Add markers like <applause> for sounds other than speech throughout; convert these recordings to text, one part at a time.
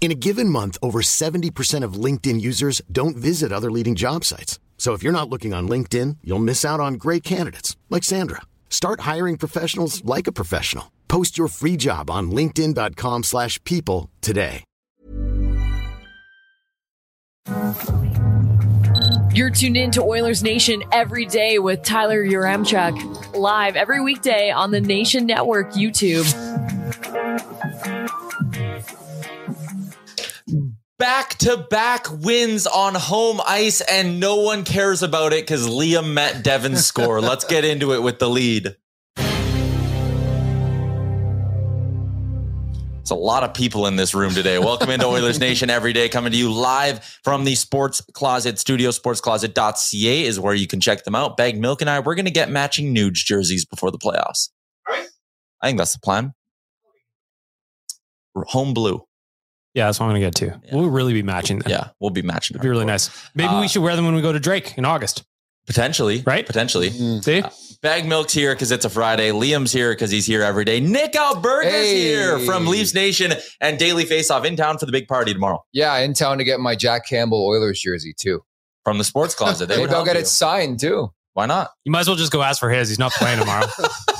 In a given month, over 70% of LinkedIn users don't visit other leading job sites. So if you're not looking on LinkedIn, you'll miss out on great candidates like Sandra. Start hiring professionals like a professional. Post your free job on linkedin.com/people today. You're tuned in to Oilers Nation every day with Tyler Yaremchuk, live every weekday on the Nation Network YouTube. Back to back wins on home ice, and no one cares about it because Liam met Devin Shore. Let's get into it with the lead. It's a lot of people in this room today. Welcome into Oilers Nation every day, coming to you live from the Sports Closet studio. Sportscloset.ca is where you can check them out. Baggedmilk and I, we're going to get matching nudes jerseys before the playoffs. I think that's the plan. Home blue. Yeah, that's what I'm gonna get to. We'll really be matching them. Yeah, we'll be matching. It'd be really nice. Maybe Uh, we should wear them when we go to Drake in August. Potentially. Right? Potentially. See? Baggedmilk's here because it's a Friday. Liam's here because he's here every day. Nick Alberga's Hey. here from Leafs Nation and Daily Face Off in town for the big party tomorrow. Yeah, in town to get my Jack Campbell Oilers jersey too. From the sports closet. They Maybe would I'll get you. it signed too. Why not? You might as well just go ask for his. He's not playing tomorrow. <laughs>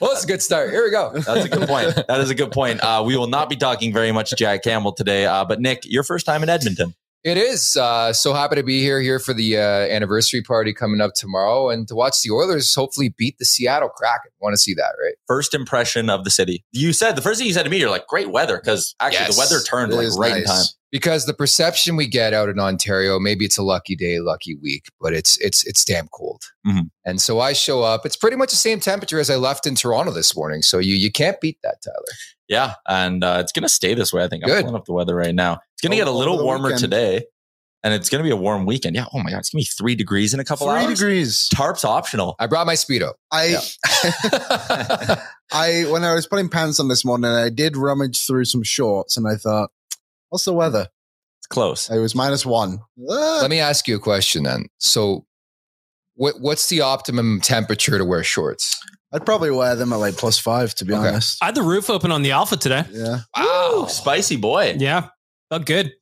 Well, that's a good start. Here we go. That's a good point. That is a good point. Uh, we will not be talking very much Jack Campbell today. Uh, but Nick, your first time in Edmonton. It is. Uh, so happy to be here here for the uh, anniversary party coming up tomorrow and to watch the Oilers hopefully beat the Seattle Kraken. Want to see that, right? First impression of the city. You said the first thing you said to me, you're like, great weather because actually Yes, the weather turned like right in time. Because the perception we get out in Ontario, maybe it's a lucky day, lucky week, but it's it's it's damn cold. Mhm. And so I show up. It's pretty much the same temperature as I left in Toronto this morning. So you you can't beat that, Tyler. Yeah, and uh, it's going to stay this way. I think I'm Good. pulling up the weather right now. It's going to get a little warmer weekend. today, and it's going to be a warm weekend. Yeah. Oh my god, it's going to be three degrees in a couple Three hours. degrees. Tarp's optional. I brought my speedo. I <laughs> I when I was putting pants on this morning, I did rummage through some shorts, and I thought, "What's the weather?" It's close. It was minus one. Ah, Let me ask you a question then. So, what what's the optimum temperature to wear shorts? I'd probably wear them at like plus five, to be Okay. honest. I had the roof open on the Alpha today. Yeah. Wow, spicy boy. Yeah, felt good.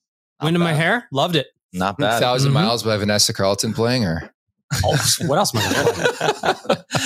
Not Wind in my hair, loved it. Not bad. 1,000 bad. Mhm. miles by Vanessa Carlton playing her. <laughs> Oh, what else am I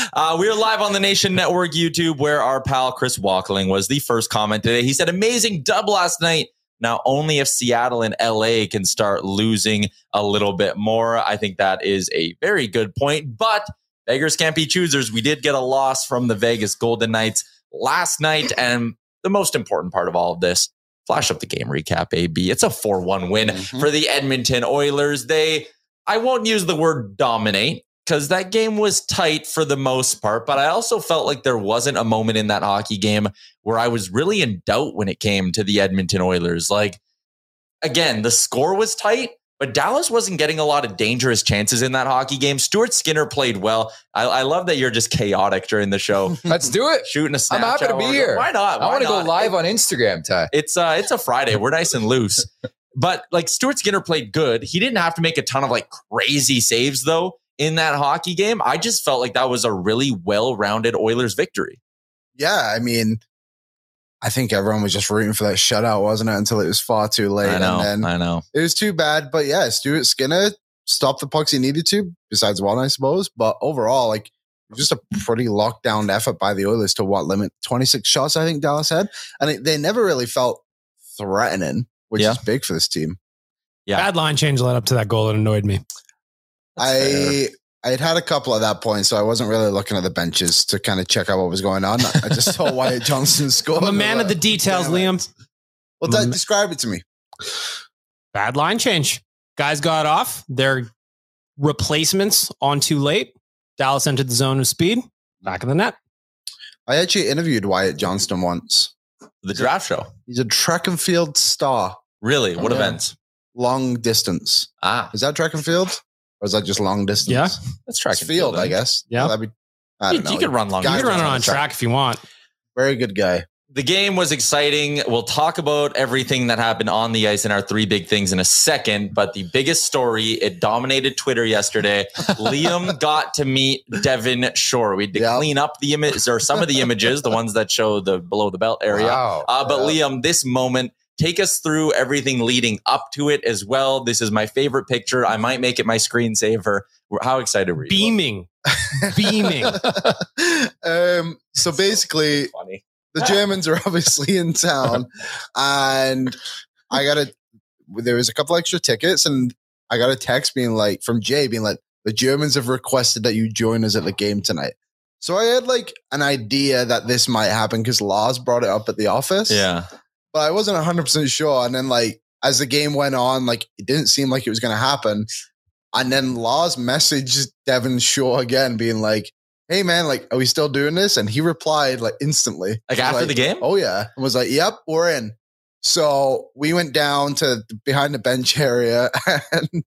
<laughs> uh, we are live on the Nation Network YouTube, where our pal Chris Walkling was the first comment today. He said, "Amazing dub last night." Now, only if Seattle and LA can start losing a little bit more. I think that is a very good point. But beggars can't be choosers. We did get a loss from the Vegas Golden Knights last night, and the most important part of all of this. Flash up the game recap, AB. It's a 4 1 win Mhm. for the Edmonton Oilers. They I won't use the word dominate because that game was tight for the most part, but I also felt like there wasn't a moment in that hockey game where I was really in doubt when it came to the Edmonton Oilers. Like, again, the score was tight, but Dallas wasn't getting a lot of dangerous chances in that hockey game. Stuart Skinner played well. I, I love that you're just chaotic during the show, <laughs> Let's do it. shooting a snap. I'm happy to be here. Why not? Why I want to go not? live on Instagram, Ty. It's uh, it's a Friday. We're nice and loose. <laughs> But like Stuart Skinner played good. He didn't have to make a ton of like crazy saves though in that hockey game. I just felt like that was a really well-rounded Oilers victory. Yeah, I mean, I think everyone was just rooting for that shutout, wasn't it? Until it was far too late. I know. And then I know. it was too bad. But yeah, Stuart Skinner stopped the pucks he needed to, besides one, I suppose. But overall, like just a pretty locked down effort by the Oilers to what limit 26 shots, I think Dallas had. And it, they never really felt threatening, which Yeah. is big for this team. Yeah. Bad line change led up to that goal that annoyed me. I I had had a couple at that point, so I wasn't really looking at the benches to kind of check out what was going on. I just saw <laughs> Wyatt Johnston score. I'm a man of the details, Liam. Well, that, describe it to me. Bad line change. Guys got off. Their replacements on too late. Dallas entered the zone of speed. Back in the net. I actually interviewed Wyatt Johnston once. The draft show. He's a track and field star, Really? What Yeah. events? long distance. Ah, Is that track and field, or is that just long distance? Yeah. that's track it's and field, then. I guess. Yeah. that'd be. I You, don't know. you could run long. You Guys can run it on on track. track if you want. Very good guy. The game was exciting. We'll talk about everything that happened on the ice and our three big things in a second. But the biggest story, it dominated Twitter yesterday. <laughs> Liam got to meet Devin Shore. We had to Yep. clean up the image or some of the images, the ones that show the below the belt area. Wow. Uh, but Liam, this moment, take us through everything leading up to it as well. This is my favorite picture. I might make it my screensaver. How excited were you? Beaming. Beaming. <laughs> um, so basically, Funny. the Germans are <laughs> obviously in town, and I got a. There was a couple extra tickets, and I got a text being like from Jay being like, "The Germans have requested that you join us at the game tonight." So I had like an idea that this might happen because Lars brought it up at the office. Yeah. But I wasn't 100% sure. And then, like, as the game went on, like, it didn't seem like it was going to happen. And then Lars messaged Devin Shore again, being like, hey, man, like, are we still doing this? And he replied, like, instantly. Like after the game? Oh, yeah. And was like, yep, we're in. So we went down to behind the bench area <laughs> and,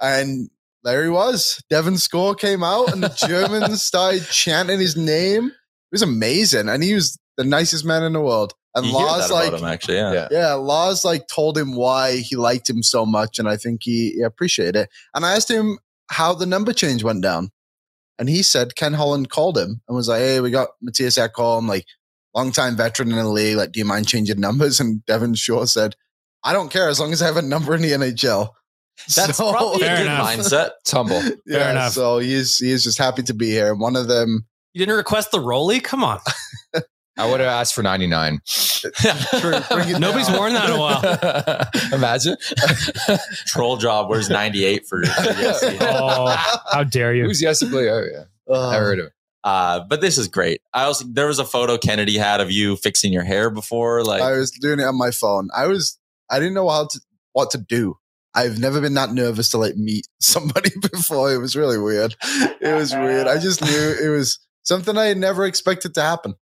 and there he was. Devin Shore came out and the <laughs> Germans started chanting his name. It was amazing. And he was the nicest man in the world. And You hear Lars that about like him, actually. Yeah. Yeah. yeah, Lars like told him why he liked him so much, and I think he, he appreciated it. And I asked him how the number change went down, and he said Ken Holland called him and was like, "Hey, we got Mattias Ekholm, like longtime veteran in the league. Like, do you mind changing numbers?" And Devin Shore said, "I don't care as long as I have a number in the NHL." <laughs> That's So- probably a Fair good enough. mindset. It's humble. <laughs> yeah. enough. So he's he's just happy to be here. And one of them, You didn't request the rollie? Come on. <laughs> I would have asked for 99. <laughs> True, bring Nobody's down. worn that in a while. <laughs> Imagine. <laughs> Troll job. Where's 98 for? for Yessi? Oh, how dare you? Who's Yes player? Oh, yeah. I heard of it. Uh, but this is great. I also there was a photo Kennedy had of you fixing your hair before. Like I was doing it on my phone. I was I didn't know how to what to do. I've never been that nervous to like meet somebody before. It was really weird. It was weird. I just knew it was something I had never expected to happen.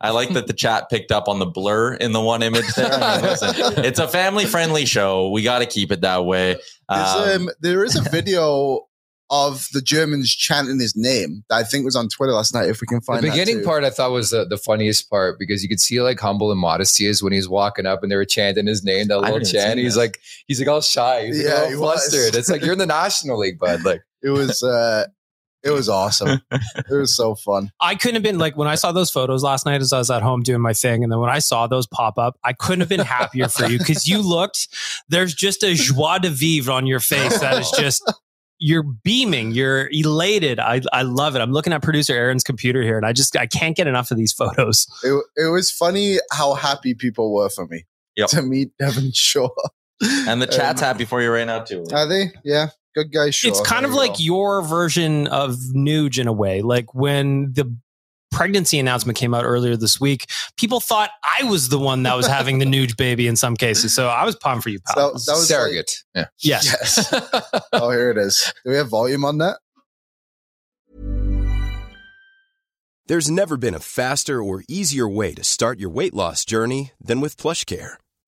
I like that the chat picked up on the blur in the one image there. I mean, listen, <laughs> it's a family friendly show. We got to keep it that way. There's, Um, um, there is a video of the Germans chanting his name that I think was on Twitter last night. If we can find that The beginning too. part I thought was the, the funniest part because you could see like humble and modest he is when he's walking up and they were chanting his name, that I little chant. He's that. like he's like all shy. He's like Yeah, all he was. flustered. It's like you're in the National League, bud. Like <laughs> It was uh, it was awesome. <laughs> it was so fun. I couldn't have been like when I saw those photos last night as I was at home doing my thing. And then when I saw those pop up, I couldn't have been happier for you because you looked, there's just a joie de vivre on your face that is just, you're beaming, you're elated. I, I love it. I'm looking at producer Aaron's computer here and I just, I can't get enough of these photos. It, it was funny how happy people were for me Yep. to meet Devin Shore. and the chat's Um, happy for you right now too. Are they? Yeah. Good guy, Shore. it's kind There of you like go. your version of Nuge in a way. Like when the pregnancy announcement came out earlier this week, people thought I was the one that was having the Nuge baby in some cases. So I was pumped for you, pal. That, that was like- surrogate. yeah. yes. yes. <laughs> oh, here it is. Do we have volume on that? There's never been a faster or easier way to start your weight loss journey than with PlushCare.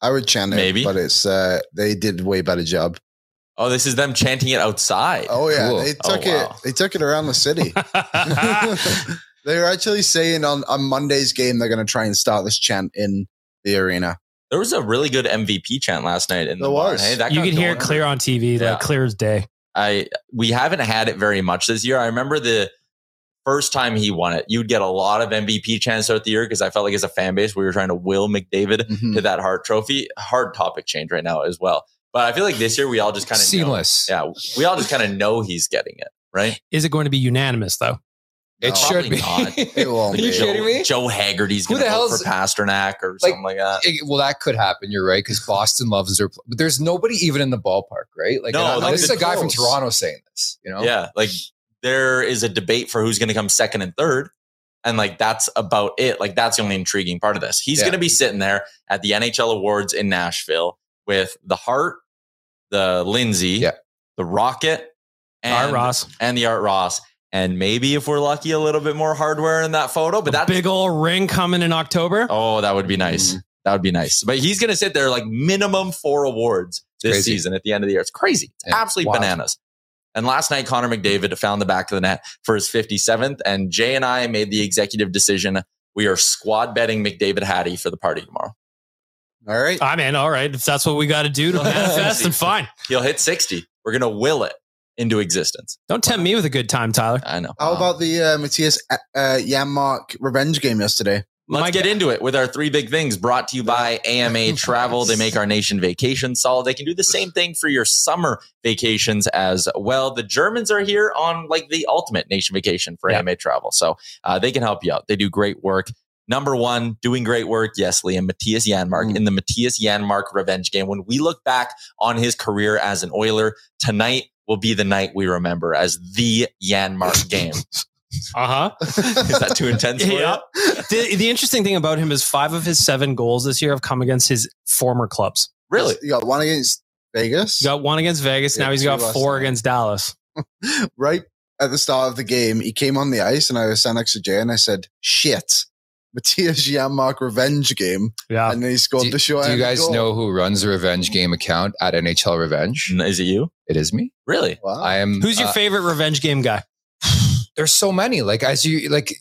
I would chant it, Maybe. but it's uh, they did way better job. Oh, this is them chanting it outside. Oh yeah, Cool. they Oh, took wow. it. They took it around the city. <laughs> <laughs> they were actually saying on on Monday's game they're going to try and start this chant in the arena. There was a really good MVP chant last night in the There barn. was. Hey, that you got can hear it clear on TV, Yeah. like clear as day. I we haven't had it very much this year. I remember the first time he won it, you'd get a lot of MVP chance throughout the year because I felt like as a fan base we were trying to will McDavid Mhm. to that Hart Trophy. Hard topic change right now as well. But I feel like this year we all just kind of Seamless. Yeah, we all just kind of know he's getting it right. Is it going to be unanimous though? It No, should be. not. <laughs> It won't Are you be. Joe, kidding me? Joe Haggerty's going to the vote for Pastrnak or Like, something like that. It- well, that could happen. You're right because Boston loves their. But there's nobody even in the ballpark, right? Like, No, and I- like this is a the guy from. Toronto saying this. You know, Yeah, like there is a debate for who's going to come second and third. And like that's about it. Like that's the only intriguing part of this. He's Yeah. going to be sitting there at the NHL Awards in Nashville with the Hart, the Lindsay, Yeah. the Rocket, and Art Ross. and the Art Ross, and maybe if we're lucky, a little bit more hardware in that photo. But that big old ring coming in October. oh, that would be nice. Mm-hmm. That would be nice. But he's going to sit there like minimum four awards this crazy. season at the end of the year. It's crazy. It's Yeah, absolutely wild. bananas. And last night, Connor McDavid found the back of the net for his 57th. And Jay and I made the executive decision. We are squad betting McDavid Hattie for the party tomorrow. All right. I'm in. All right. If that's what we got to do to manifest, then fine. He'll hit 60. We're going to will it into existence. Don't tempt me with a good time, Tyler. I know. How about the uh, Mattias uh, Janmark revenge game yesterday? Let's My get g- into it with our three big things brought to you by AMA <laughs> Travel. They make our nation vacation solid. They can do the same thing for your summer vacations as well. The Germans are here on like the ultimate nation vacation for Yeah. AMA Travel. So uh, they can help you out. They do great work. Number one, doing great work. Yes, Liam, Mattias Janmark Mm. in the Mattias Janmark revenge game. When we look back on his career as an Oiler, tonight will be the night we remember as the Janmark game. <laughs> Uh huh. <laughs> Is that too intense for you? Yeah. the, the interesting thing about him is five of his seven goals this year have come against his former clubs. Really? You got one against Vegas. He got one against Vegas. Yeah, now he's got four night. against Dallas. <laughs> right at the start of the game, he came on the ice, and I was standing next to Jay, and I said, "Shit, <laughs> Mattias Janmark revenge game," Yeah. and then he scored Do, the short. do you guys goal. know who runs the Revenge Game account at NHL Revenge? Is it you? It is me. Really? Wow. I am. Who's your uh, favorite revenge game guy? There's so many like as you like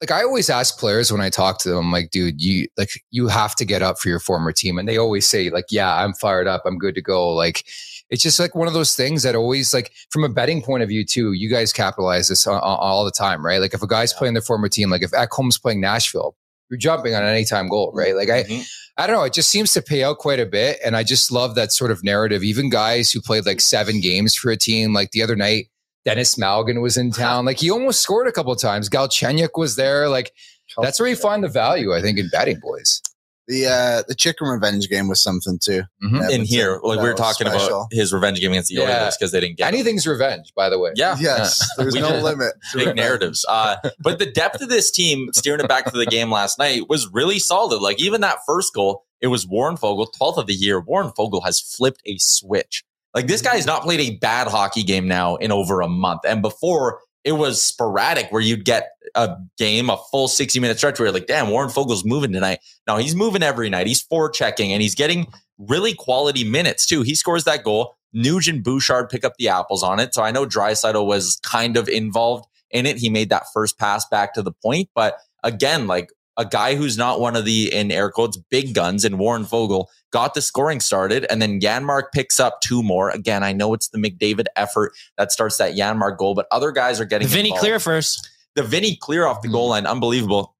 like I always ask players when I talk to them, I'm like, dude, you like you have to get up for your former team. And they always say, like, yeah, I'm fired up, I'm good to go. Like it's just like one of those things that always like from a betting point of view too, you guys capitalize this on, on- all the time, right? Like if a guy's playing their former team, like if Ekholm's playing Nashville, you're jumping on an anytime goal, right? Like I Mhm. I don't know. It just seems to pay out quite a bit. And I just love that sort of narrative. Even guys who played like seven games for a team, like the other night, Denis Malgin was in town. Like he almost scored a couple of times. Galchenyuk was there. Like that's where you find the value, I think, in batting boys. The uh, the chicken revenge game was something too. Mhm. In but here, like we were talking special. about his revenge game against the Yeah. Oilers because they didn't get him. Anything's revenge, by the way. Yeah, Yes, yeah. there's We no did. limit. to Big revenge. narratives. Uh, but the depth of this team, steering it back to the game last night, was really solid. Like even that first goal, it was Warren Foegele, 12th of the year. Warren Foegele has flipped a switch. Like this guy has not played a bad hockey game now in over a month. And before it was sporadic where you'd get a game, a full 60 minute stretch where you're like, damn, Warren Foegele's moving tonight. No, he's moving every night. He's forechecking and he's getting really quality minutes too. He scores that goal. Nugent Bouchard pick up the apples on it. So I know Draisaitl was kind of involved in it. He made that first pass back to the point, but again, like a guy who's not one of the in air quotes big guns and Warren Foegele got the scoring started and then Janmark picks up two more. Again, I know it's the McDavid effort that starts that Janmark goal, but other guys are getting Vinny involved. clear first. The Vinny clear off the mm-hmm. goal line, unbelievable.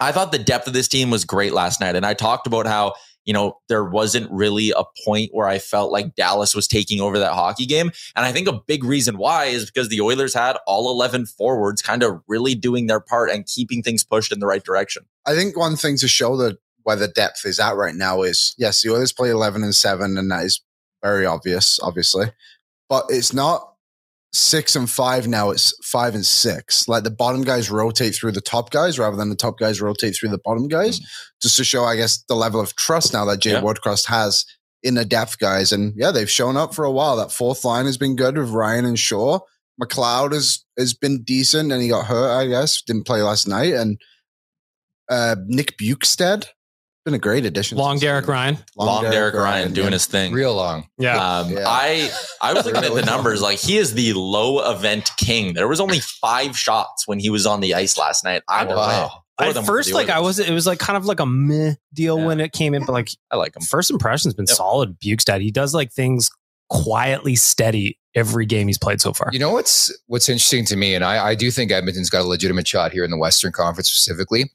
I thought the depth of this team was great last night. And I talked about how, you know, there wasn't really a point where I felt like Dallas was taking over that hockey game. And I think a big reason why is because the Oilers had all 11 forwards kind of really doing their part and keeping things pushed in the right direction. I think one thing to show that where the depth is at right now is yes, the Oilers play 11 and 7, and that is very obvious, obviously. But it's not six and five now, it's five and six. Like the bottom guys rotate through the top guys rather than the top guys rotate through the bottom guys, just to show, I guess, the level of trust now that Jay Yeah. Woodcroft has in the depth guys. And yeah, they've shown up for a while. That fourth line has been good with Ryan and Shore. McLeod has has been decent, and he got hurt. I guess didn't play last night. And uh, Nick Bjugstad been a great addition. Long Derek Ryan. Long, Derek, Ryan, doing yeah. his thing. Real long. Yeah. Um, Yeah. I I was <laughs> looking at the numbers. Like he is the low event king. There was only five shots when he was on the ice last night. Either Wow. way. Four of them At first, like I was, it was like kind of like a meh deal Yeah. when it came in, but like I like him. first impression's been Yep. solid. Bjugstad, he does like things quietly steady every game he's played so far. You know what's what's interesting to me, and I, I do think Edmonton's got a legitimate shot here in the Western Conference specifically.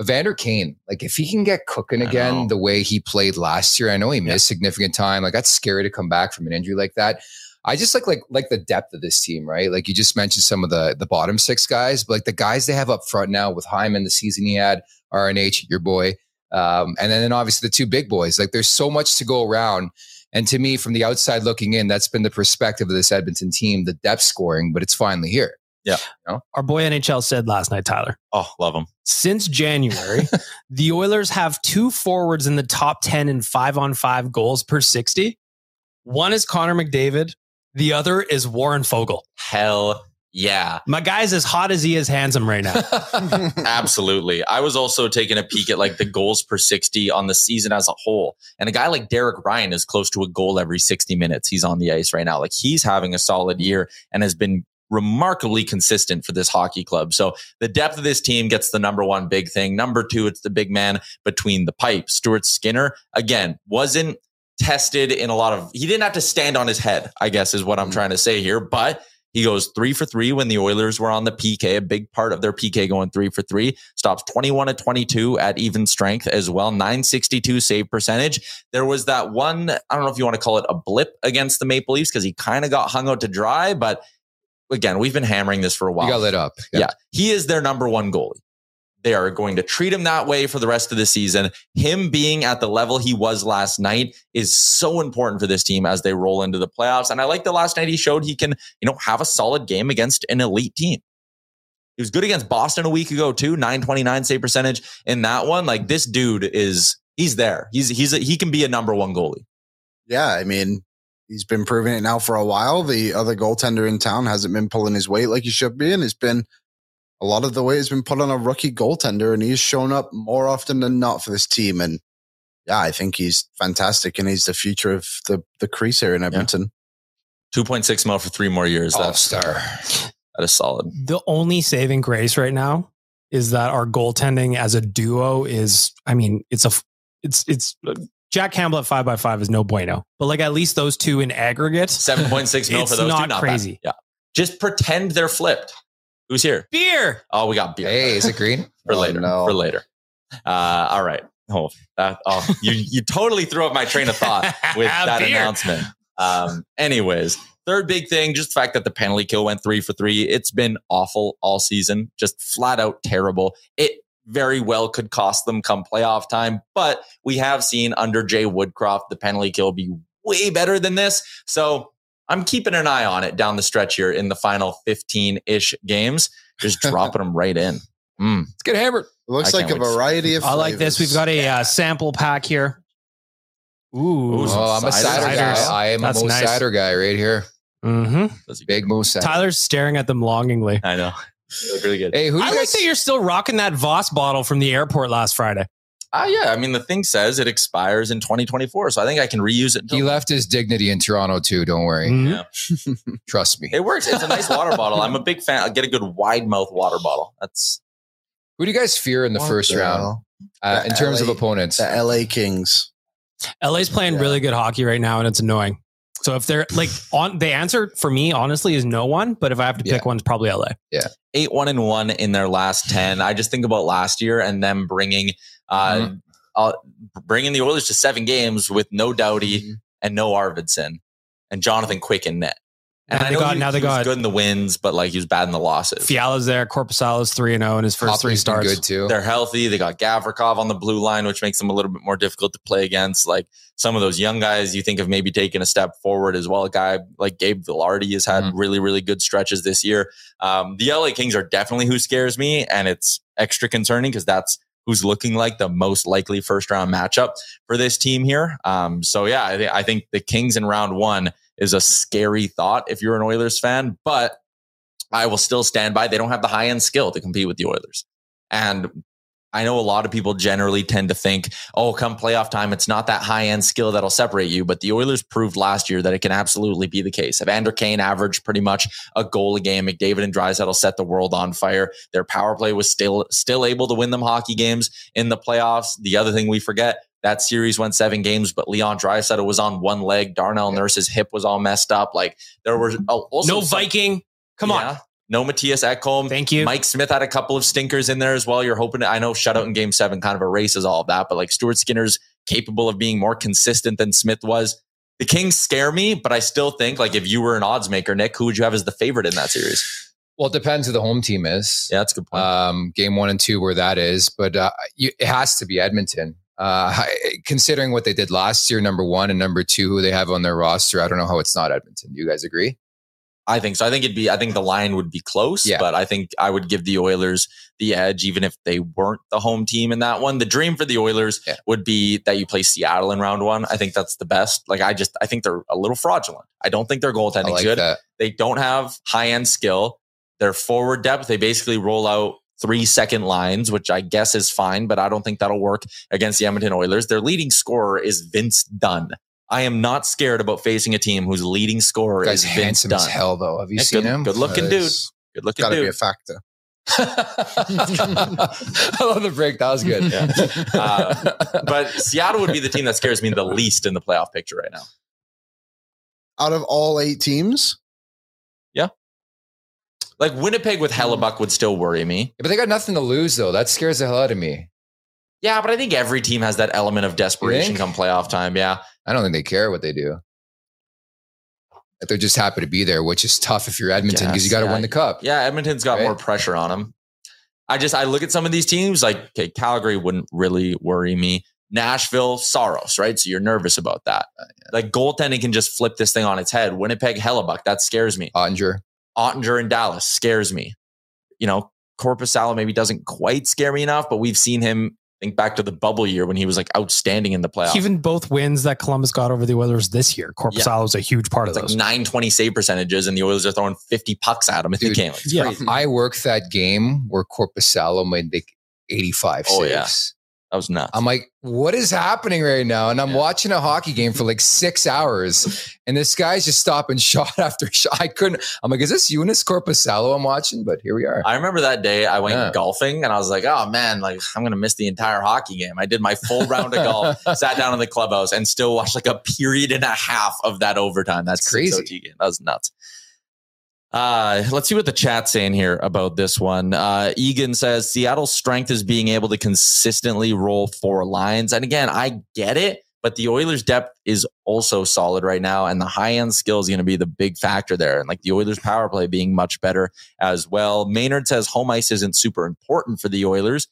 Evander Kane, like if he can get cooking again the way he played last year, I know he missed significant time. Like that's scary to come back from an injury like that. I just like like like the depth of this team, right? Like you just mentioned some of the the bottom six guys, but like the guys they have up front now with Hyman, the season he had, RNH, your boy, um, and then obviously the two big boys. Like there's so much to go around. And to me, from the outside looking in, that's been the perspective of this Edmonton team, the depth scoring, but it's finally here. Our boy NHL said last night, Tyler. Oh, love him. Since January, <laughs> the Oilers have two forwards in the top 10 in five on five goals per 60. One is Connor McDavid, the other is Warren Foegele. Hell yeah. My guy's as hot as he is handsome right now. <laughs> <laughs> Absolutely. I was also taking a peek at like the goals per 60 on the season as a whole. And a guy like Derek Ryan is close to a goal every 60 minutes. He's on the ice right now. Like he's having a solid year and has been remarkably consistent for this hockey club. So the depth of this team gets the number one big thing. Number two, it's the big man between the pipes. Stuart Skinner, again, wasn't tested in a lot of, he didn't have to stand on his head, I guess is what I'm mm-hmm. trying to say here. But he goes three for three when the Oilers were on the PK, a big part of their PK going three for three. Stops 21 to 22 at even strength as well. 962 save percentage. There was that one, I don't know if you want to call it a blip against the Maple Leafs because he kind of got hung out to dry. But again, we've been hammering this for a while. You got lit up. Yeah. He is their number one goalie. They are going to treat him that way for the rest of the season. Him being at the level he was last night is so important for this team as they roll into the playoffs. And I like the last night he showed he can, you know, have a solid game against an elite team. He was good against Boston a week ago too, 929 save percentage in that one. Like this dude is he's there. He's he's a, he can be a number one goalie. Yeah, I mean, he's been proving it now for a while. The other goaltender in town hasn't been pulling his weight like he should be, and it's been a lot of the weight has been put on a rookie goaltender, and he's shown up more often than not for this team. And yeah, I think he's fantastic, and he's the future of the the crease here in Edmonton. 2.6 mil for three more years. All That's star. that is solid. the only saving grace right now is that our goaltending as a duo is, I mean, it's a, it's, it's, Jack Campbell at five by five is no bueno, but like at least those two in aggregate. <laughs> 7.6 mil It's for those not two. Not crazy. Bad. Yeah. Just pretend they're flipped. Who's here? Beer. Oh, we got beer. Hey, is it green? <laughs> for Oh, later. no. For later. Uh, all right. Oh, that, oh, you you totally threw up my train of thought <laughs> with that Beer. announcement. Um, anyways, third big thing, just the fact that the penalty kill went three for three. It's been awful all season, just flat out terrible. It very well could cost them come playoff time, but we have seen under Jay Woodcroft the penalty kill be way better than this. So I'm keeping an eye on it down the stretch here in the final 15 ish games, just <laughs> dropping them right in. Mm. Let's get hammered. It looks I like a can't wait to see variety of. I like this. We've got a uh, sample pack here. Ooh. Ooh, Oh, I'm a cider Ciders. guy. I am That's a Moose nice. cider guy right here. Mm-hmm. Big Moose cider. Tyler's staring at them longingly. I know. They look really good. Hey, who do I you like that you're still rocking that Voss bottle from the airport last Friday. Ah, yeah. I mean, the thing says it expires in 2024, so I think I can reuse it. He left his dignity in Toronto too. Don't worry. Mhm. Yeah. <laughs> Trust me. It works. It's a nice water bottle. I'm a big fan. I get a good wide mouth water bottle. That's Who do you guys fear in the What first the round uh, The in terms of opponents? The LA Kings. LA's playing Yeah. really good hockey right now, and it's annoying. So if they're like on, the answer for me honestly is no one. But if I have to pick Yeah. one, it's probably LA. Yeah, eight one and one in their last ten. I just think about last year and them bringing uh, Mm-hmm. uh bringing the Oilers to seven games with no Doughty Mm-hmm. and no Arvidsson and Jonathan Quick in net. And Now I they got- he, now they he was got- good in the wins, but like he was bad in the losses. Fiala's there. Korpisalo's three and zero in his first three Hoppy's starts. good too. They're healthy. They got Gavrikov on the blue line, which makes them a little bit more difficult to play against. Like some of those young guys, you think of maybe taking a step forward as well. A guy like Gabe Vilardi has had Mhm. really, really good stretches this year. Um, the LA Kings are definitely who scares me, and it's extra concerning because that's who's looking like the most likely first round matchup for this team here. Um, so yeah, I, thi- I think the Kings in round one is a scary thought if you're an Oilers fan, but I will still stand by. They don't have the high end skill to compete with the Oilers. And I know a lot of people generally tend to think, oh, come playoff time, it's not that high end skill that'll separate you. But the Oilers proved last year that it can absolutely be the case. Evander Kane averaged pretty much a goal a game. McDavid and Draisaitl set the world on fire. Their power play was still still able to win them hockey games in the playoffs. The other thing we forget, that series went seven games, but Leon Draisaitl was on one leg. Darnell Nurse's hip was all messed up. Like there were oh, also no some- Viking. Come on. No Mattias Ekholm. Thank you. Mike Smith had a couple of stinkers in there as well. You're hoping to, I know shutout in game seven kind of erases all of that, but like Stuart Skinner's capable of being more consistent than Smith was. The Kings scare me, but I still think like if you were an odds maker, Nick, who would you have as the favorite in that series? Well, it depends who the home team is. Yeah, that's a good point. Um, game one and two, where that is, but uh, you, it has to be Edmonton. Uh, considering what they did last year, number one and number two, who they have on their roster, I don't know how it's not Edmonton. Do you guys agree? I think so. I think it'd be, I think the line would be close, Yeah. but I think I would give the Oilers the edge, even if they weren't the home team in that one. The dream for the Oilers Yeah. would be that you play Seattle in round one. I think that's the best. Like, I just, I think they're a little fraudulent. I don't think their I goaltending's like good. that. They don't have high end skill. Their forward depth, they basically roll out three second lines, which I guess is fine, but I don't think that'll work against the Edmonton Oilers. Their leading scorer is Vince Dunn. I am not scared about facing a team whose leading scorer is Vince handsome Dunn. as hell, though. Have you Yeah, seen good, him? Good looking dude. It's Good looking Got to be a factor. <laughs> I love the break. That was good. Uh, but Seattle would be the team that scares me the least in the playoff picture right now. Out of all eight teams, Like Winnipeg with Hellebuyck would still worry me. but they got nothing to lose, though. That scares the hell out of me. Yeah, but I think every team has that element of desperation come playoff time. Yeah. I don't think they care what they do. They're just happy to be there, which is tough if you're Edmonton because you got to yeah. win the cup. Yeah, Edmonton's got Right. more pressure on them. I just I look at some of these teams like okay, Calgary wouldn't really worry me. Nashville, Saros, right? So you're nervous about that. Uh, Like goaltending can just flip this thing on its head. Winnipeg, Hellebuyck, that scares me. Oettinger. Oettinger in Dallas scares me. You know, Korpisalo maybe doesn't quite scare me enough, but we've seen him think back to the bubble year when he was like outstanding in the playoffs. Even both wins that Columbus got over the Oilers this year, Corpus Korpisalo was a huge part it's of like those. 920 save percentages, and the Oilers are throwing 50 pucks at him in the Dude, game. It's yeah. crazy. I worked that game where Korpisalo made like 85 Oh, saves. yeah. That was nuts. I'm like, what is happening right now? And I'm Yeah. watching a hockey game for like six hours, and this guy's just stopping <laughs> shot after shot. I couldn't. I'm like, is this Joonas Korpisalo I'm watching? But here we are. I remember that day I went Yeah. golfing and I was like, oh man, like I'm gonna miss the entire hockey game. I did my full round of golf, <laughs> sat down in the clubhouse, and still watched like a period and a half of that overtime. That's crazy. That was nuts. Uh, let's see what the chat's saying here about this one. Uh, Egan says Seattle's strength is being able to consistently roll four lines. And again, I get it, but the Oilers' depth is also solid right now, and the high end skill is going to be the big factor there. And like the Oilers' power play being much better as well. Maynard says home ice isn't super important for the Oilers.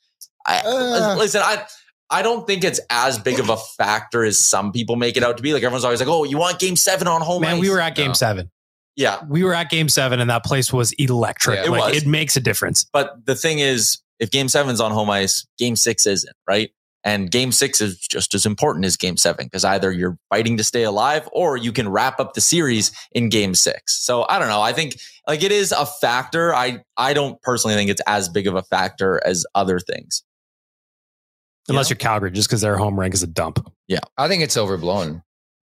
I Uh. listen, I I don't think it's as big of a factor as some people make it out to be. Like everyone's always like, "Oh, you want Game Seven on home Man, ice?" we were at game No. seven. Yeah, We were at game seven, and that place was electric. Yeah, it like was. it makes a difference. But the thing is, if game seven's on home ice, game six isn't, right? And game six is just as important as game seven because either you're fighting to stay alive or you can wrap up the series in game six. So I don't know. I think like it is a factor. I, I don't personally think it's as big of a factor as other things. Unless you're Calgary, just because their home rank is a dump. Yeah. I think it's overblown.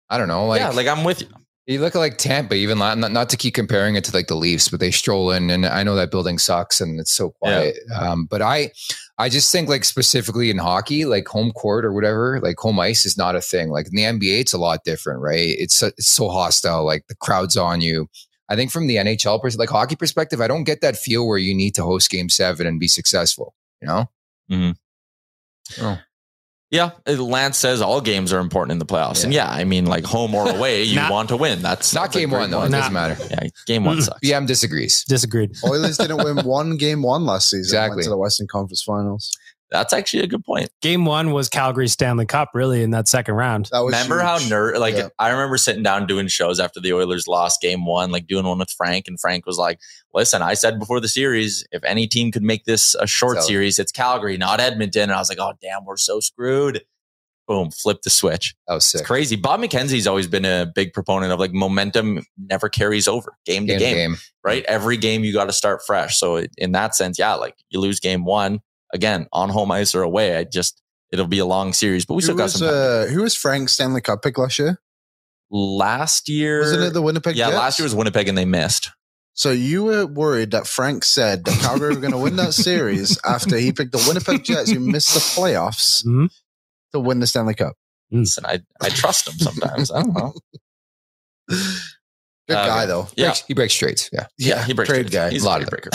I don't know. Like, yeah, like I'm with you. You look like Tampa, even not, not to keep comparing it to like the Leafs, but they stroll in, and I know that building sucks and it's so quiet. Um, but I, I just think like specifically in hockey, like home court or whatever, like home ice is not a thing. Like in the NBA, it's a lot different, right? It's it's so hostile. Like the crowd's on you. I think from the NHL pers- like hockey perspective, I don't get that feel where you need to host Game Seven and be successful. You know? Mm-hmm. Oh. Yeah, Lance says all games are important in the playoffs, and yeah, I mean, like home or away, you <laughs> Not- want to win. That's Not that's game one though. point. It doesn't matter. Yeah, game one <laughs> sucks. BM disagrees. Disagreed. Oilers didn't win one game one last season. Exactly. Went to the Western Conference Finals. That's actually a good point. Game one was Calgary Stanley Cup, really, in that second round. That was Remember how huge. nerd? Like Yeah. I remember sitting down doing shows after the Oilers lost game one, like doing one with Frank, and Frank was like, "Listen, I said before the series, if any team could make this a short So- series, it's Calgary, not Edmonton." And I was like, "Oh damn, we're so screwed." Boom, flip the switch. That was sick. It's crazy. Bob McKenzie's always been a big proponent of like momentum never carries over game to Game game, to game. right? Every game you got to start fresh. So in that sense, yeah, like you lose game one again on home ice or away, I just it'll be a long series, but we Who still got was, some time. uh, who was Frank Stanley Cup pick last year? last year, Wasn't it the Winnipeg yeah, Jets? last year was Winnipeg and they missed. So you were worried that Frank said that Calgary were going to win that series <laughs> after he picked the Winnipeg Jets, who missed the playoffs, Mhm. to win the Stanley Cup. Listen, I I trust him sometimes. I don't know. <laughs> Good Uh, guy though. Yeah, Breaks- he breaks straight. Yeah. yeah, he breaks trade it. guy. He's A a lot lot of breaker.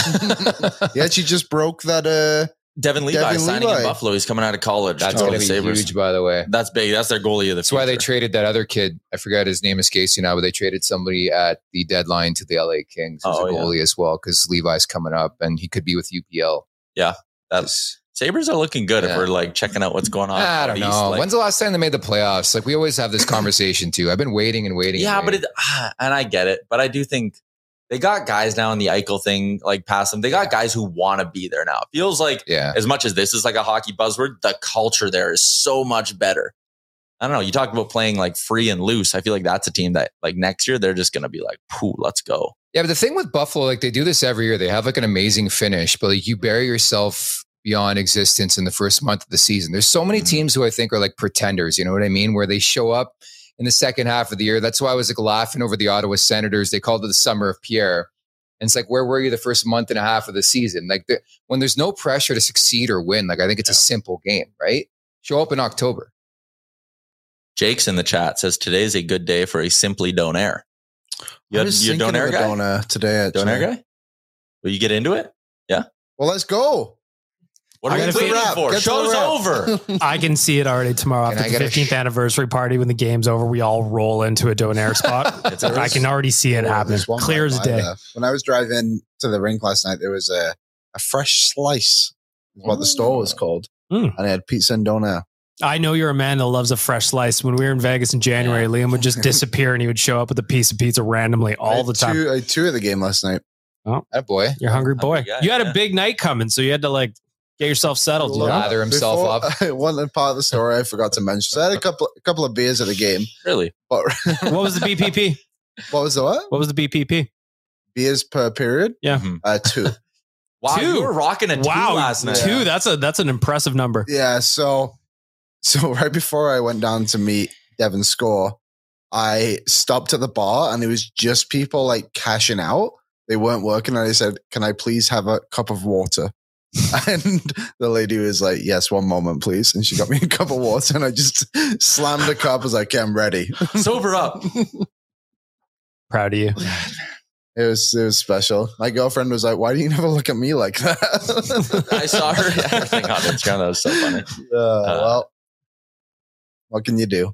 <laughs> He actually just broke that. Uh, Devon Levi Devon signing Levi. in Buffalo. He's coming out of college. That's to going the to be Sabres. huge, by the way. That's big. That's their goalie of the That's why they traded that other kid. I forgot his name is Casey now, but they traded somebody at the deadline to the LA Kings as Oh, a yeah. goalie as well because Levi's coming up and he could be with UPL. Yeah, that's Sabres are looking good if we're like checking out what's going on. I don't east, know. like- When's the last time they made the playoffs? Like we always have this conversation too. I've been waiting and waiting. yeah, and but it, <sighs> and I get it, but I do think they got guys now in the Eichel thing, like past them. They got guys who want to be there now. It feels like yeah, as much as this is like a hockey buzzword, the culture there is so much better. I don't know. You talk about playing like free and loose. I feel like that's a team that like next year they're just going to be like, "Pooh, let's go." yeah. But the thing with Buffalo, like they do this every year. They have like an amazing finish, but like you bury yourself beyond existence in the first month of the season. There's so many Mhm. teams who I think are like pretenders. You know what I mean? Where they show up in the second half of the year. That's why I was like laughing over the Ottawa Senators. They called it the summer of Pierre. And it's like, where were you the first month and a half of the season? Like, the, when there's no pressure to succeed or win, like, I think it's a simple game, right? Show up in October. Jake's in the chat says today's a good day for a simply donaire. You, I had, was you a thinking donaire of a guy? donor today. Actually. Donaire guy? Will you get into it? Yeah. Well, let's go. What are I we gotta waiting wrap. for? Get to the Show's over. <laughs> I can see it already tomorrow Can after I the get a 15th sh- anniversary party. When the game's over, we all roll into a donaire spot. <laughs> It's a- I can already see it happening. there's one Clear right as by day. there. When I was driving to the rink last night, there was a, a fresh slice, is what the store was called. Mm. And it had pizza and donut. I know you're a man that loves a fresh slice. When we were in Vegas in January, Liam would just <laughs> disappear and he would show up with a piece of pizza randomly I all had the time. Two, I had two at the game last night. Oh. That boy. You're a hungry boy. Hungry guy, you had yeah. a big night coming, so you had to like get yourself settled. You know? Lather himself up. <laughs> One part of the story I forgot to mention. So I had a <laughs> couple, a couple of beers at the game. Really? But <laughs> What was the BPP? what was the what? What was the BPP? Beers per period? Yeah. Mhm. Uh, two. Wow, Two. you were rocking a two Wow, last night. two. That's a that's an impressive number. Yeah, so so right before I went down to meet Devin Shore, I stopped at the bar and it was just people like cashing out. They weren't working, and I said, "Can I please have a cup of water?" <laughs> And the lady was like, "Yes, one moment, please." And she got me a cup of water, and I just slammed the cup. as like, I'm ready." <laughs> Sober up. Proud of you. <laughs> It was it was special. My girlfriend was like, "Why do you never look at me like that?" I saw her everything on Instagram. That was so funny. Uh, well, what can you do?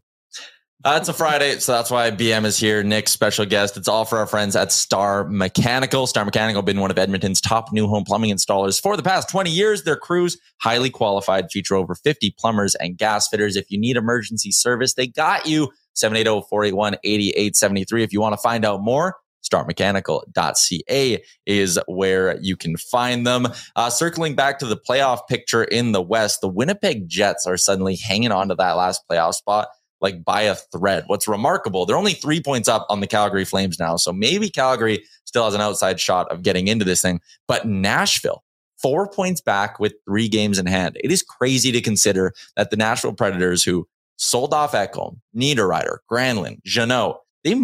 Uh, it's a Friday, so that's why BM is here. Nick's special guest. It's all for our friends at Star Mechanical. Star Mechanical been one of Edmonton's top new home plumbing installers for the past 20 years. Their crews, highly qualified, feature over 50 plumbers and gas fitters. If you need emergency service, they got you. 780-481-8873. If you want to find out more, starmechanical.ca is where you can find them. Uh, circling back to the playoff picture in the West, the Winnipeg Jets are suddenly hanging on to that last playoff spot like by a thread. What's remarkable, they're only three points up on the Calgary Flames now. So maybe Calgary still has an outside shot of getting into this thing. But Nashville, four points back with three games in hand. It is crazy to consider that the Nashville Predators, who sold off Ekholm, Niederreiter, Granlund, Jeannot, they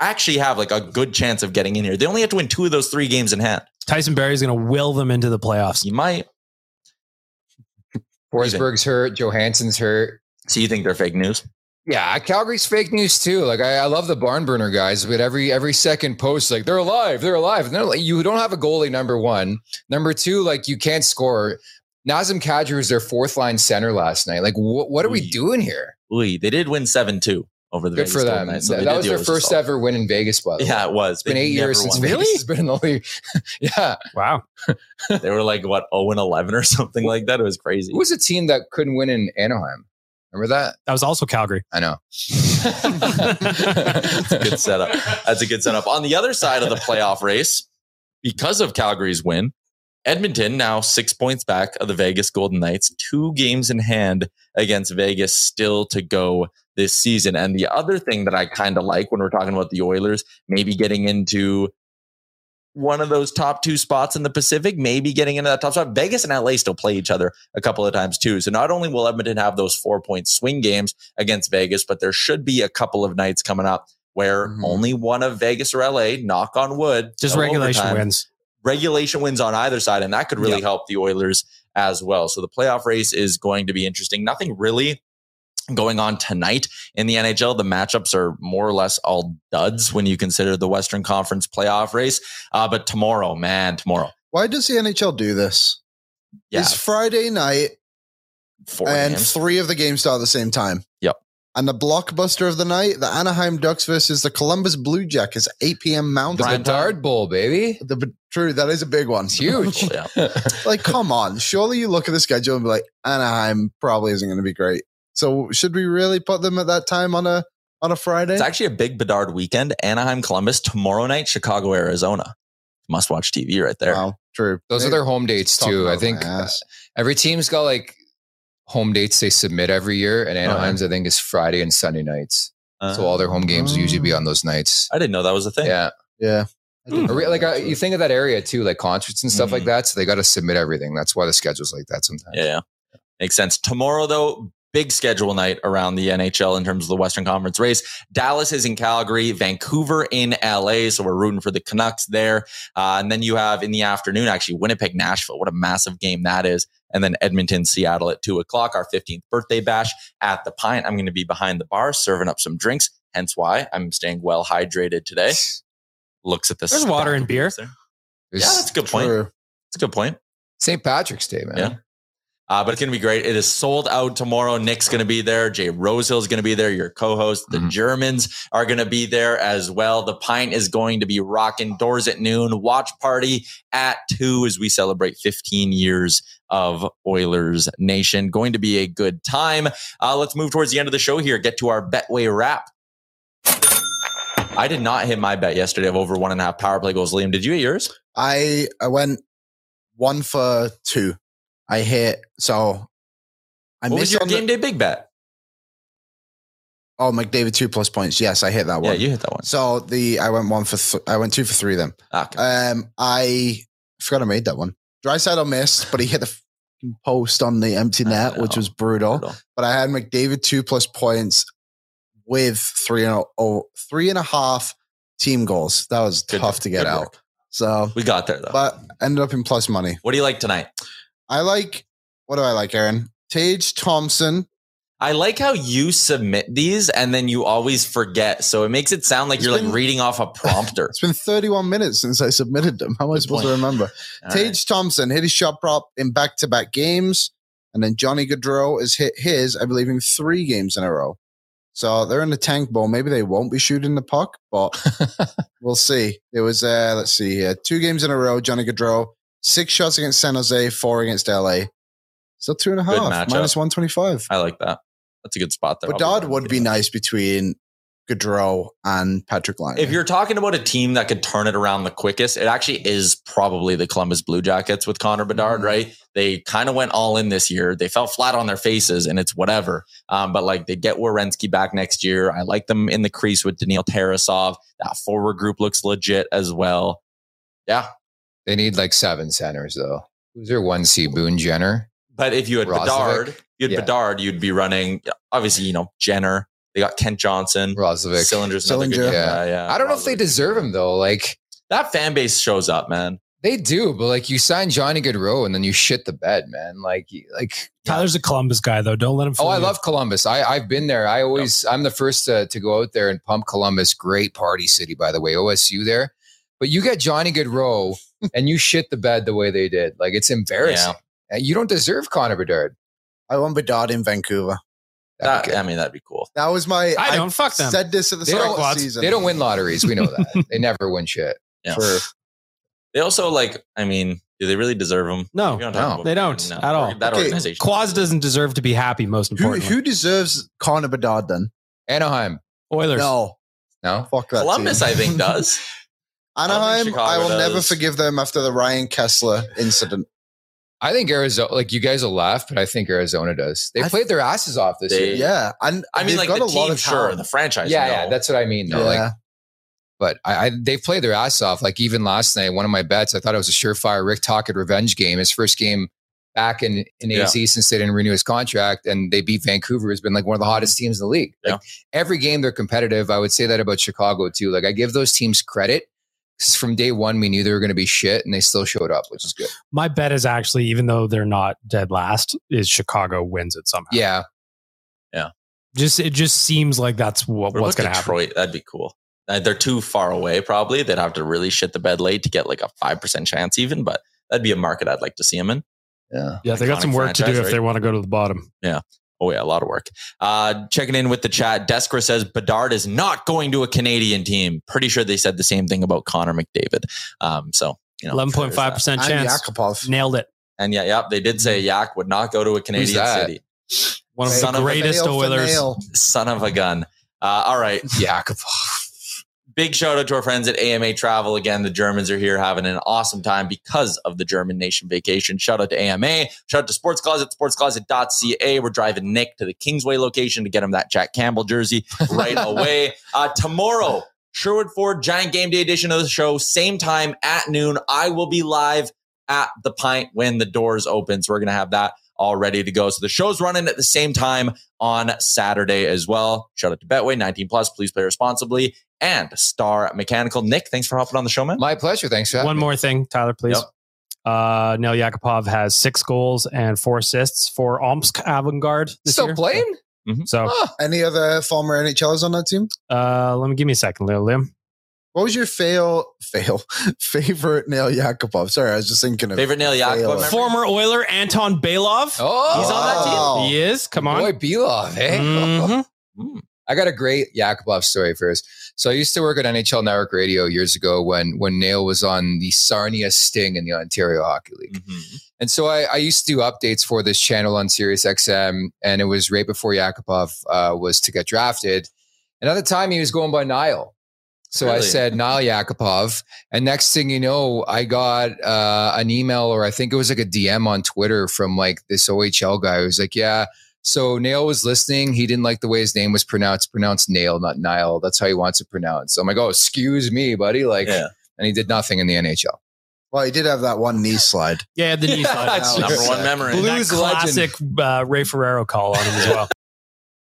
actually have like a good chance of getting in here. They only have to win two of those three games in hand. Tyson Barrie's going to will them into the playoffs. You might. Forsberg's hurt. Johansen's hurt. So you think they're fake news? Yeah, Calgary's fake news too. Like I, I love the barn burner guys, but every every second post, like they're alive, they're alive. And they're like, you don't have a goalie. Number one, number two, like you can't score. Nazem Kadri was their fourth line center last night. Like, what what are we doing here? Ooh, they did win 7 2 over the Good Vegas for them. Knights, so that that was their first fault. ever win in Vegas. By the way. Yeah, it was. it's been They've eight years never since won. Vegas has been in the league. <laughs> yeah, Wow. They were like, what, 0 and 11 or something like that? It was crazy. who was a team that couldn't win in Anaheim? Remember that? That was also Calgary. I know. <laughs> That's a good setup. That's a good setup. On the other side of the playoff race, because of Calgary's win, Edmonton now six points back of the Vegas Golden Knights, two games in hand against Vegas still to go this season. And the other thing that I kind of like when we're talking about the Oilers, maybe getting into one of those top two spots in the Pacific, maybe getting into that top spot. Vegas and LA still play each other a couple of times too. So not only will Edmonton have those four point swing games against Vegas, but there should be a couple of nights coming up where Mhm. only one of Vegas or LA, knock on wood, Just no regulation overtime, wins. regulation wins on either side, and that could really Yep. help the Oilers as well. So the playoff race is going to be interesting. Nothing really going on tonight in the NHL. The matchups are more or less all duds when you consider the Western Conference playoff race. Uh, but tomorrow, man, tomorrow, Why does the NHL do this? yeah, It's Friday night four and games. three of the games start at the same time. Yep. And the blockbuster of the night, the Anaheim Ducks versus the Columbus Blue Jackets, 8 p.m. Mountain. Prime time. Bedard Bowl, baby. The, true, that is a big one. It's huge. <laughs> Yeah. like, come on. Surely you look at the schedule and be like, Anaheim probably isn't going to be great. So should we really put them at that time on a on a Friday? It's actually a big Bedard weekend. Anaheim, Columbus, tomorrow night, Chicago, Arizona. Must watch TV right there. Wow, true. Those are their home dates too. I think my every team's got like home dates they submit every year, and Uh-huh. Anaheim's I think is Friday and Sunday nights. so all their home games will usually be on those nights. Uh, I didn't know that was a thing. Yeah, Yeah. Or re- like uh, you think of that area too, like concerts and stuff like Mhm. that. So they got to submit everything. That's why the schedule's like that sometimes. Yeah, yeah. Makes sense. Tomorrow, though, big schedule night around the NHL in terms of the Western Conference race. Dallas is in Calgary, Vancouver in LA. So we're rooting for the Canucks there. Uh, and then you have in the afternoon, actually, Winnipeg, Nashville. What a massive game that is. And then Edmonton, Seattle at two o'clock, our 15th birthday bash at the Pint. I'm going to be behind the bar serving up some drinks. Hence why I'm staying well hydrated today. Looks at this. There's water and beer. Yeah, that's a good point. True. That's a good point. St. Patrick's Day, man. Yeah. Uh, but it's going to be great. It is sold out tomorrow. Nick's going to be there. Jay Rosehill is going to be there. Your co-host. The Mhm. Germans are going to be there as well. The Pint is going to be rocking doors at noon. Watch party at two as we celebrate 15 years of Oilers Nation. Going to be a good time. Uh, let's move towards the end of the show here. Get to our Betway wrap. I did not hit my bet yesterday of over one and a half power play goals. Liam, did you hit yours? I I went one for two. I hit so I what was missed your game the, day big bet? Oh, McDavid two plus points. Yes, I hit that one. Yeah, you hit that one. So the I went one for th- I went two for three then. Okay. Um, I forgot I made that one. Dry Draisaitl missed, but he hit the post on the empty net, which was brutal. Brutal. But I had McDavid two plus points with three and a, oh, three and a half team goals. That was Good tough work. to get Good out. work. So, We got there though. but ended up in plus money. what do you like tonight? I like what do I like, Aaron? Tage Thompson. I like how you submit these and then you always forget. So it makes it sound like It's you're been- like reading off a <laughs> prompter. It's been 31 minutes since I submitted them. How am I Good supposed to remember? All Tage right. Thompson hit his shot prop in back to back games. And then Johnny Gaudreau has hit his, I believe, in three games in a row. So they're in the tank bowl. Maybe they won't be shooting the puck, but <laughs> we'll see. It was, uh, let's see here, two games in a row, Johnny Gaudreau, six shots against San Jose, four against LA. Still two and a half, minus 125. I like that. That's a good spot there. Bedard would be nice between Gaudreau and Patrik Laine. If you're talking about a team that could turn it around the quickest, it actually is probably the Columbus Blue Jackets with Connor Bedard, Mhm. right? They kind of went all in this year. They fell flat on their faces and it's whatever. Um, but like they get Werenski back next year. I like them in the crease with Daniil Tarasov. That forward group looks legit as well. Yeah. They need like seven centers though. Who's their one C? Boone Jenner. But if you had Roslovic? Bedard, you had Yeah. Bedard, you'd be running obviously, you know, Jenner. They got Kent Johnson, Roslovic. Sillinger's another good Yeah. yeah, yeah. I don't know if they deserve him though. Like that fan base shows up, man. they do, but like you sign Johnny Gaudreau and then you shit the bed, man. Like like Tyler's a Columbus guy, though. Don't let him. Oh, I you. love Columbus. I, I've been there. I always, I'm the first to, to go out there and pump Columbus. Great party city, by the way. OSU there. But you get Johnny Gaudreau and you shit the bed the way they did. Like it's embarrassing. And uh, You don't deserve Connor Bedard. I want Bedard in Vancouver. That'd be That, good. I mean, that'd be cool. That was my. I don't. Fuck them. Said this at the They start of the season. they don't win lotteries. We know that. <laughs> they never win shit. Yeah. For, They also like, I mean, do they really deserve them? No, don't no, they don't at all. That Okay, organization. Quaz doesn't deserve to be happy. Most who importantly, who deserves Connor Bedard then? Anaheim. Oilers. No, No? fuck that. Columbus, team. I think, does. <laughs> Anaheim. Chicago I will never forgive them after the Ryan Kesler incident. I think Arizona, like you guys will laugh, but I think Arizona does. They I played their asses off this They- year. Yeah, and I mean, like got the a lot team, of sure. talent. The franchise, Yeah, no. yeah, that's what I mean. Though. yeah. Like, but I, I they've played their ass off. Like even last night, one of my bets, I thought it was a surefire Rick Tocchet revenge game. His first game back in in Yeah. AC since they didn't renew his contract, and they beat Vancouver. who's been like one of the hottest teams in the league. Like every game, they're competitive. I would say that about Chicago too. Like I give those teams credit. 'Cause From day one, we knew they were going to be shit, and they still showed up, which is good. My bet is actually, even though they're not dead last, is Chicago wins it somehow. Yeah, yeah. Just it just seems like that's what, What what's going to happen. Detroit? That'd be cool. Uh, they're too far away, probably. They'd have to really shit the bed late to get like a 5% chance, even, but that'd be a market I'd like to see them in. yeah. Yeah, they got some work to do franchise, if right? they want to go to the bottom. Oh, yeah, a lot of work. Uh, checking in with the chat, Deskra says Bedard is not going to a Canadian team. Pretty sure they said the same thing about Connor McDavid. Um, so, you know, Eleven sure point there's five that. percent chance. Yakupov. Nailed it. And yeah, yeah, they did say Yak would not go to a Canadian city. One of Son the of a greatest Nail for Oilers. Son of a gun. Uh, all right. yeah. Big shout out to our friends at AMA Travel. Again, the Germans are here having an awesome time because of the German Nation vacation. Shout out to AMA. Shout out to Sports Closet, sportscloset.ca. We're driving Nick to the Kingsway location to get him that Jack Campbell jersey right <laughs> away. Uh, tomorrow, Sherwood Ford Giant Game Day edition of the show, same time at noon. I will be live at the pint when the doors open. So we're going to have that all ready to go. So the show's running at the same time on Saturday as well. Shout out to Betway, 19 plus. Please play responsibly. And Star Mechanical. Nick, thanks for hopping on the show, man. My pleasure. Thanks for One me. more thing, Tyler, please. Yep. Uh, Neil Yakupov has six goals and four assists for Omsk Avangard this Still year. playing? So, Oh, Any other former NHLers on that team? uh, let me give me a second, Leo Liam. What was your fail fail <laughs> favorite Nail Yakupov? Sorry, I was just thinking of Favorite Nail Yakupov fail. Former Oiler Anton Belov. oh, He's on that team? Wow. He is. Come on. Boy, Belov, eh? Mhm. <laughs> Mm. I got a great Yakupov story first. So I used to work at NHL Network Radio years ago when when Nail was on the Sarnia Sting in the Ontario Hockey League. Mhm. And so I, I used to do updates for this channel on Sirius XM, and it was right before Yakupov uh, was to get drafted. And at the time, he was going by Niall. So I said Niall Yakupov, and next thing you know, I got uh, an email, or I think it was like a DM on Twitter from like this OHL guy who was like, "Yeah, so Nail was listening. He didn't like the way his name was pronounced. Pronounced Nail, not Nile. That's how he wants it pronounced." So I'm like, "Oh, excuse me, buddy." Like, Yeah. and he did nothing in the NHL. Well, he did have that one knee slide. Yeah, the knee <laughs> slide. That's Number one memory. And that Blues classic uh, Ray Ferraro call on him as well.